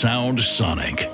Sound Sonic.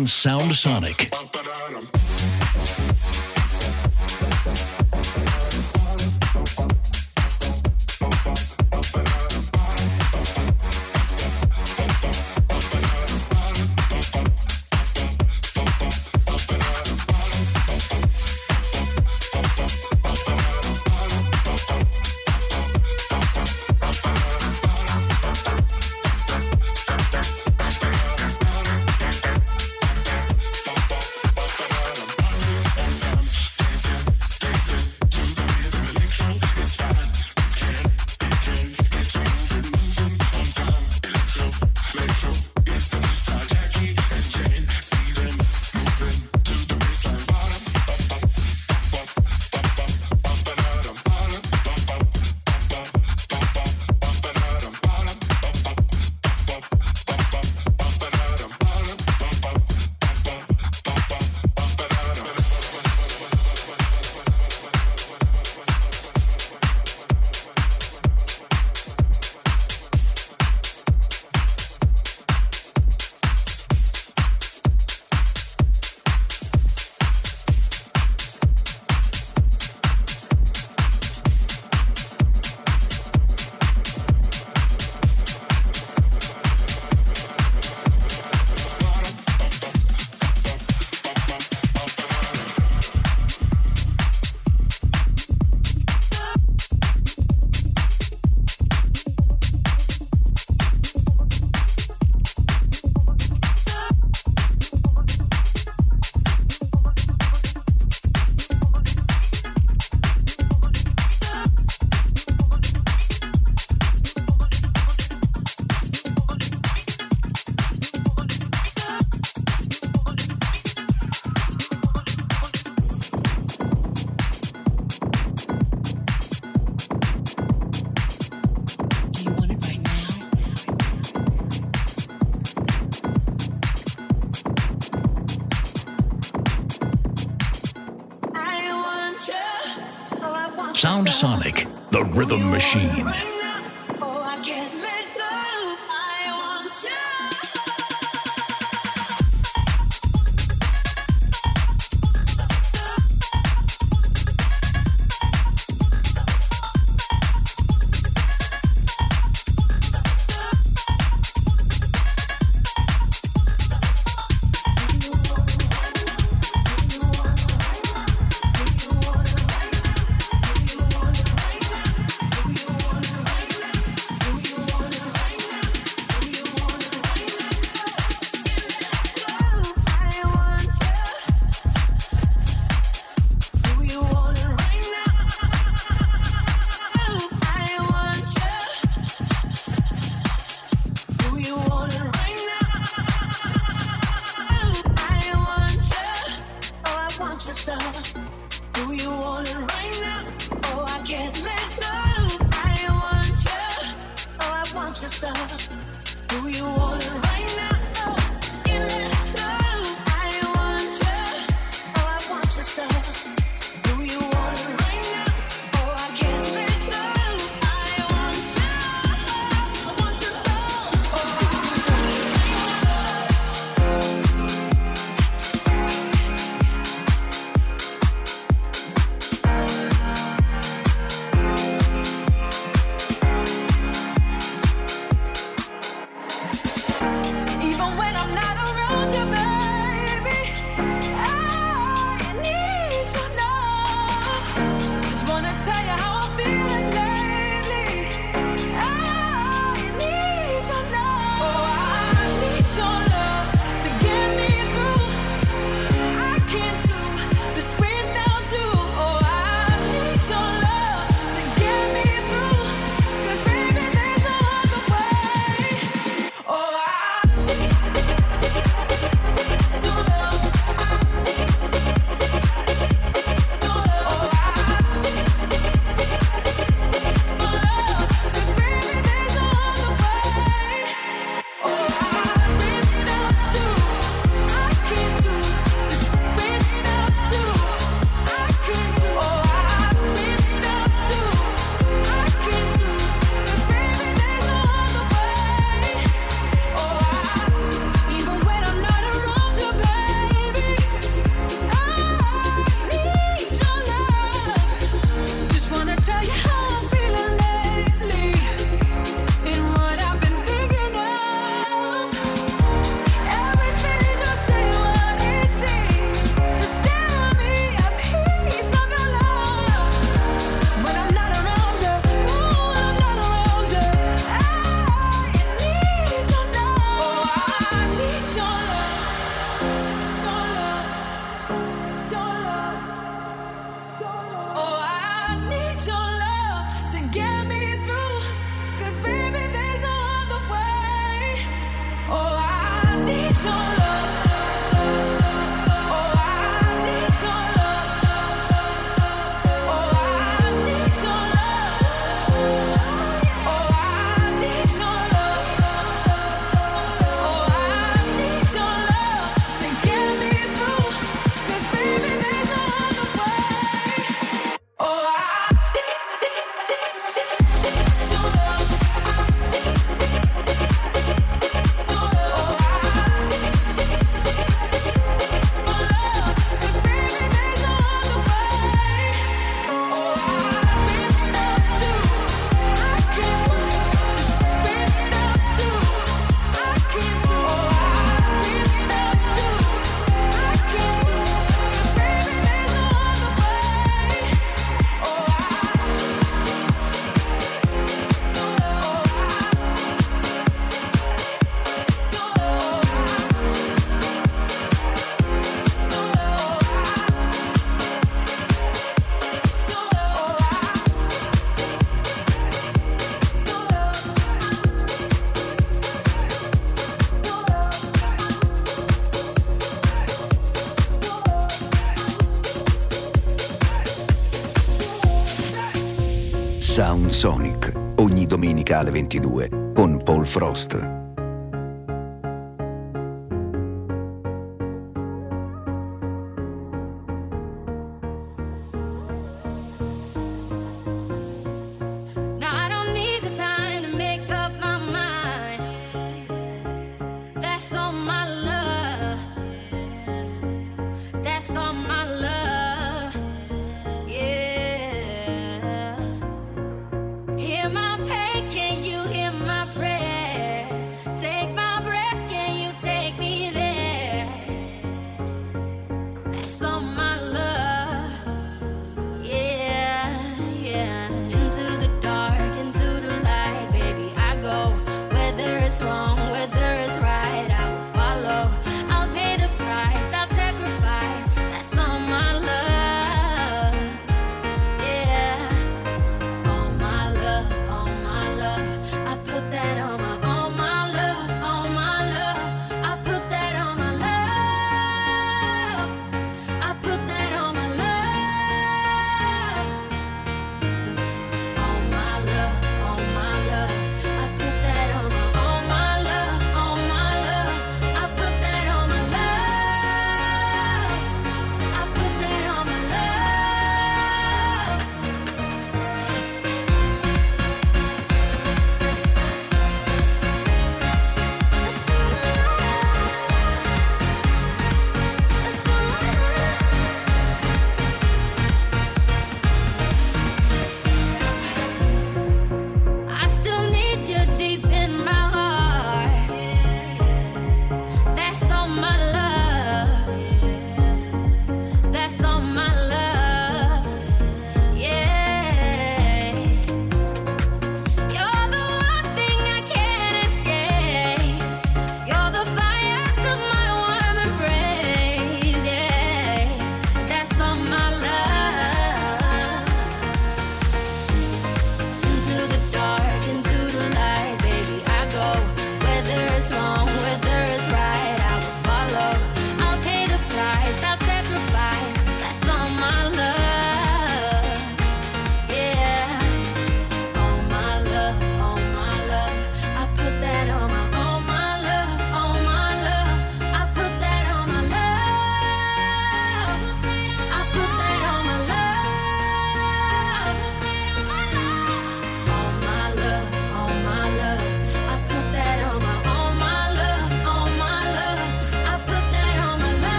On Sound Sonic. Machine. 2022 con Paul Frost.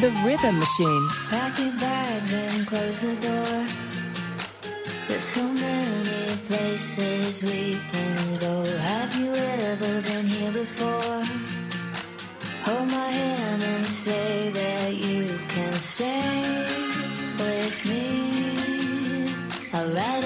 The Rhythm Machine. Pack your bags and close the door. There's so many places we can go. Have you ever been here before? Hold my hand and say that you can stay with me. Alright.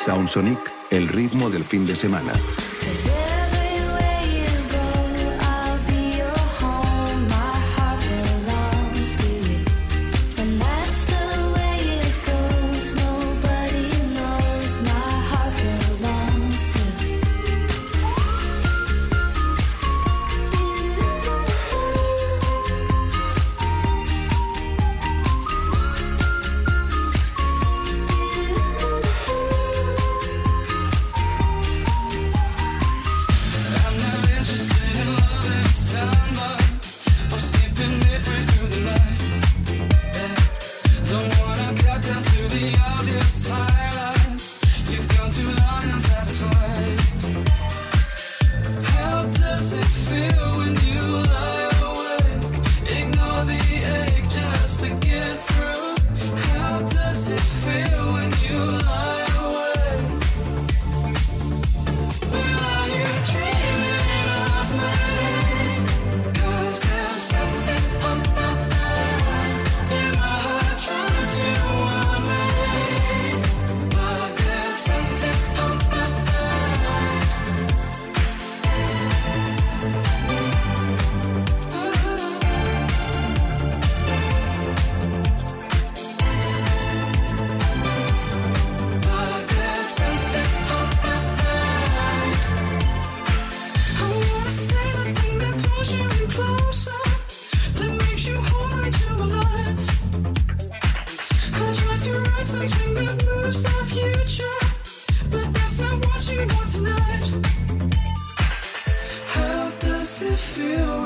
Soundsonic, el ritmo del fin de semana.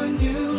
on you.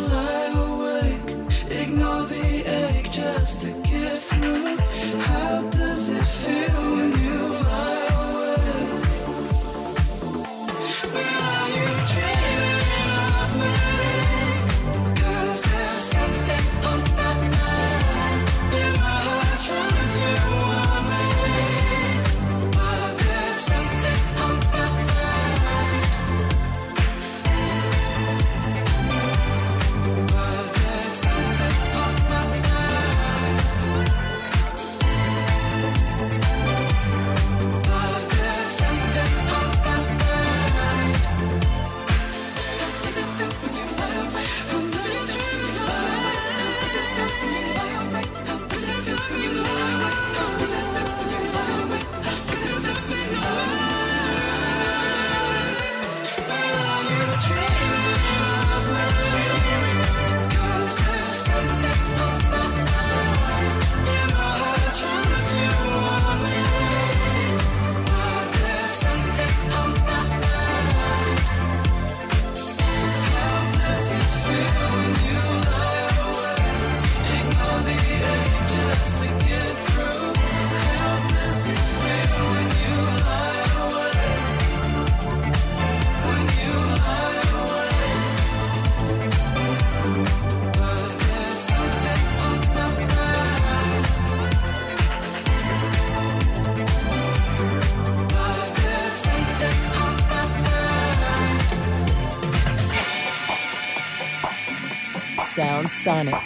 Sonic.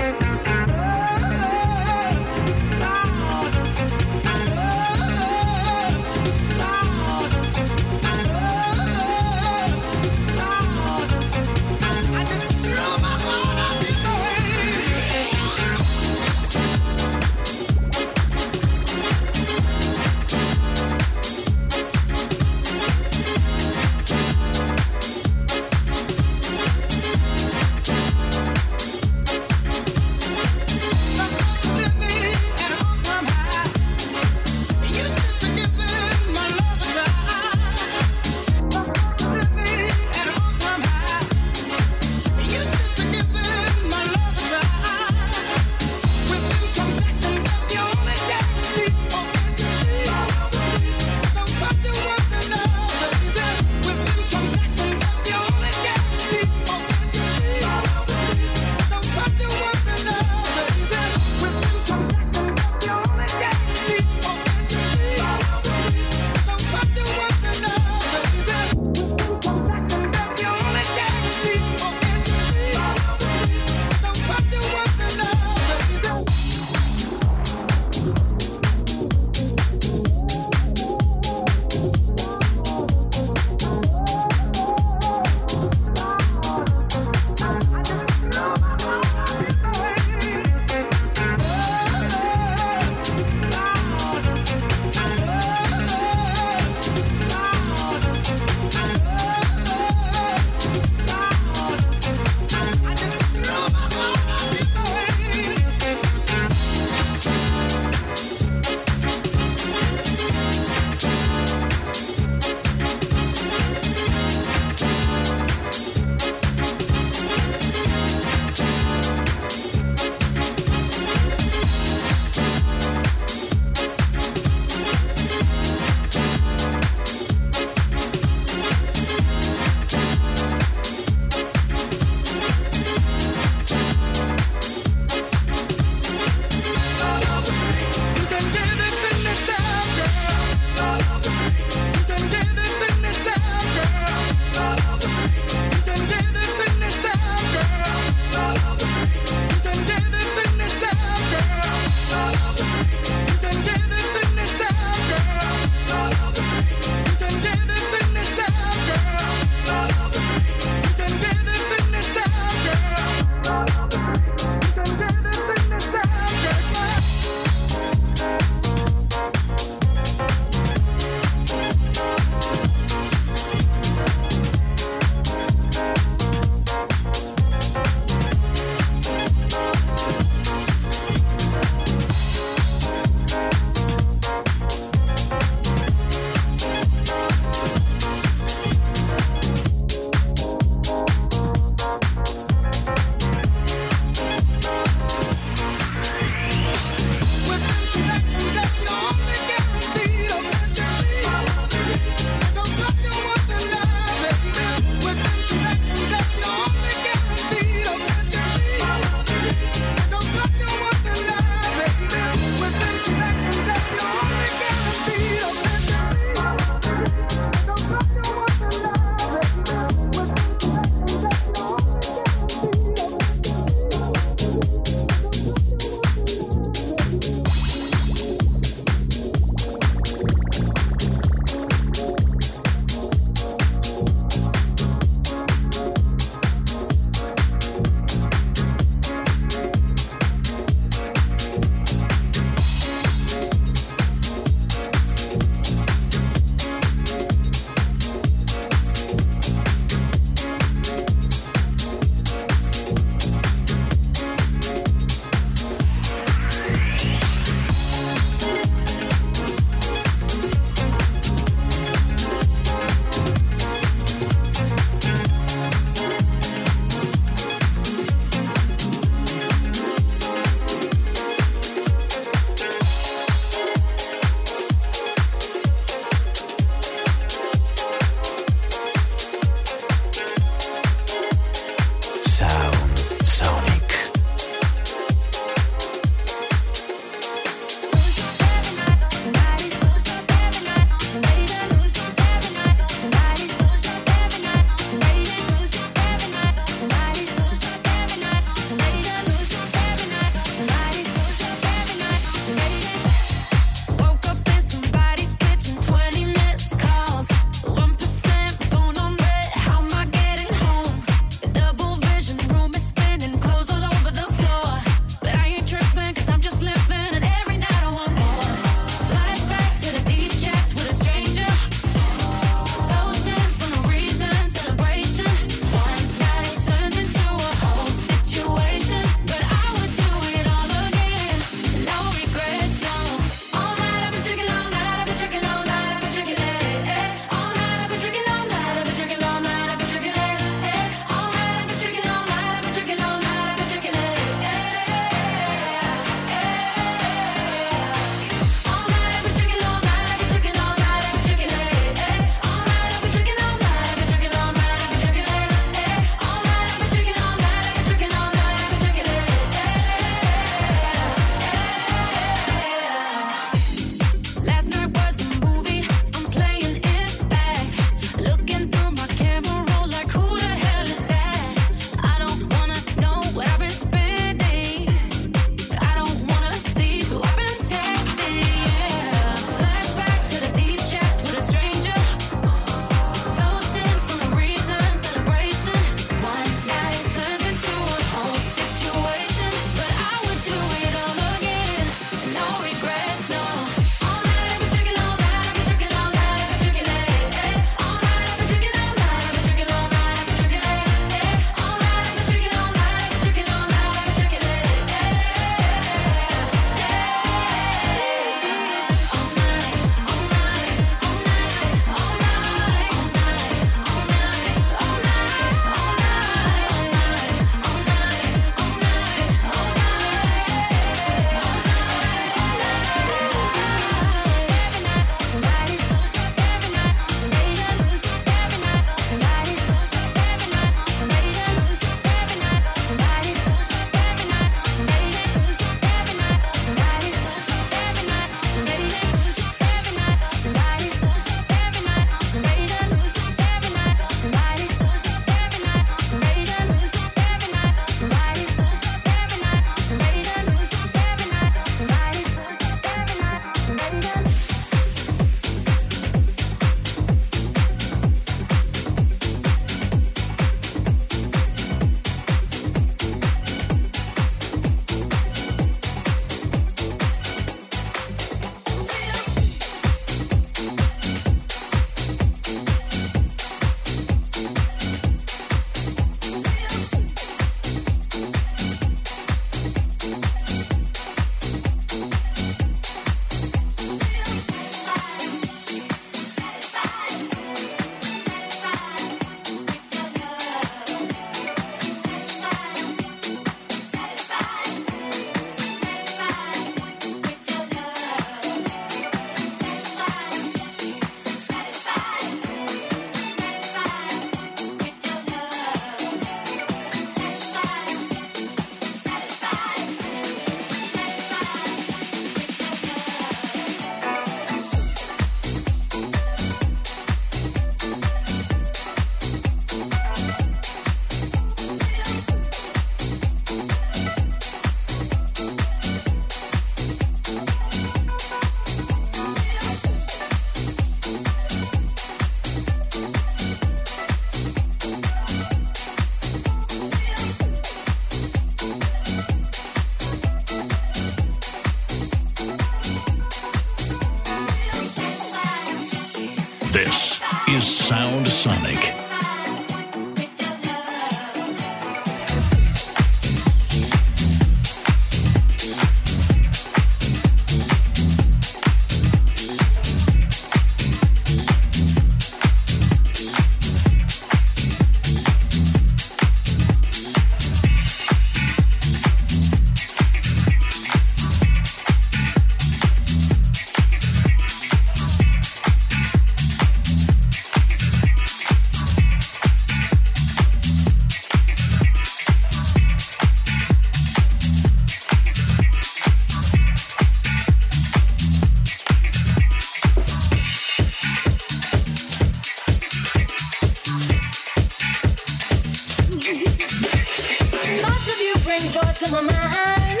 to my mind.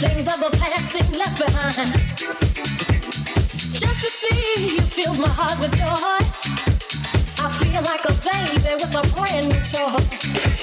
Things of the passing left behind. Just to see you fills my heart with joy. I feel like a baby with a brand new toy.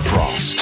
Frost.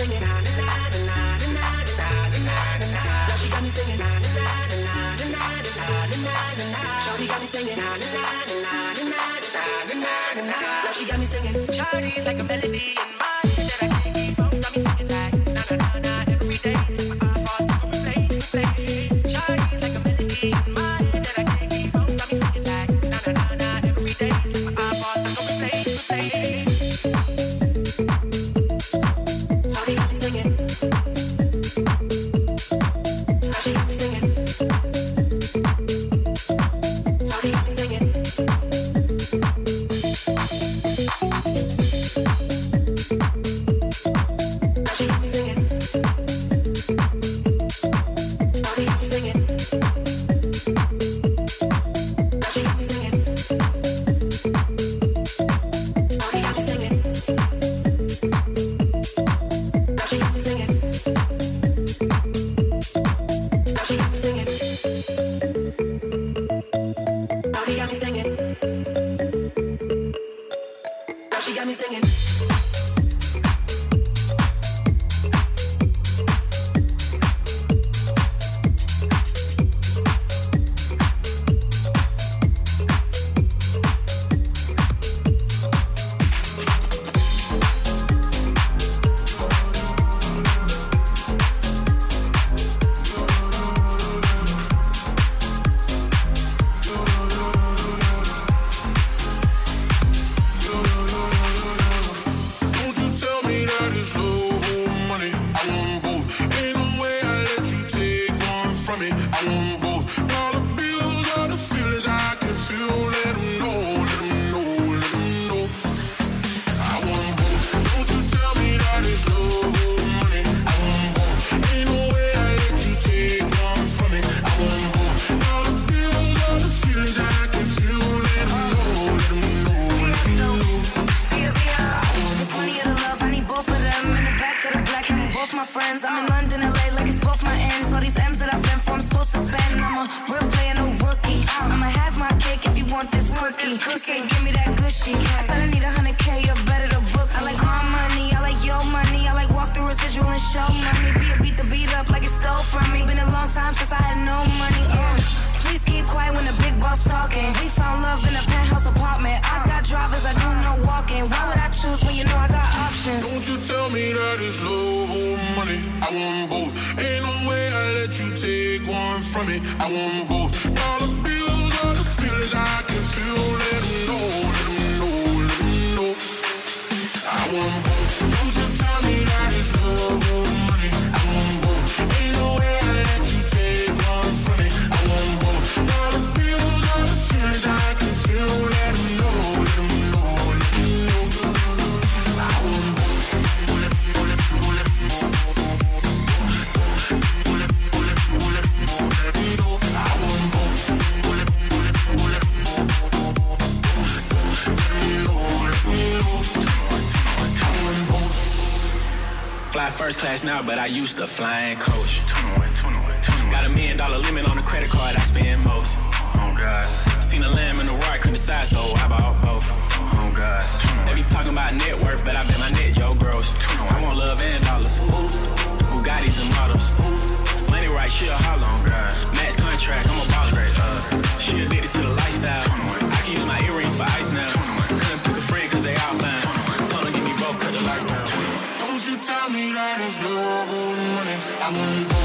singing. Now she got me singing. Shorty got me singing. Now she got me singing. Like a melody. First class now, but I used to fly flying coach. 21, 21, 21. Got a million dollar limit on the credit card I spend most. Oh God. Seen a lamb in the roar, couldn't decide, so I bought both. Oh God. They be talking about net worth, but I bet my net yo gross. I want love and dollars. Ooh. Bugattis and models. Money right, she a holler. Oh God. Max contract, I'm a baller. Uh, she addicted to the lifestyle. I can use my earrings for ice now. love all morning. I want.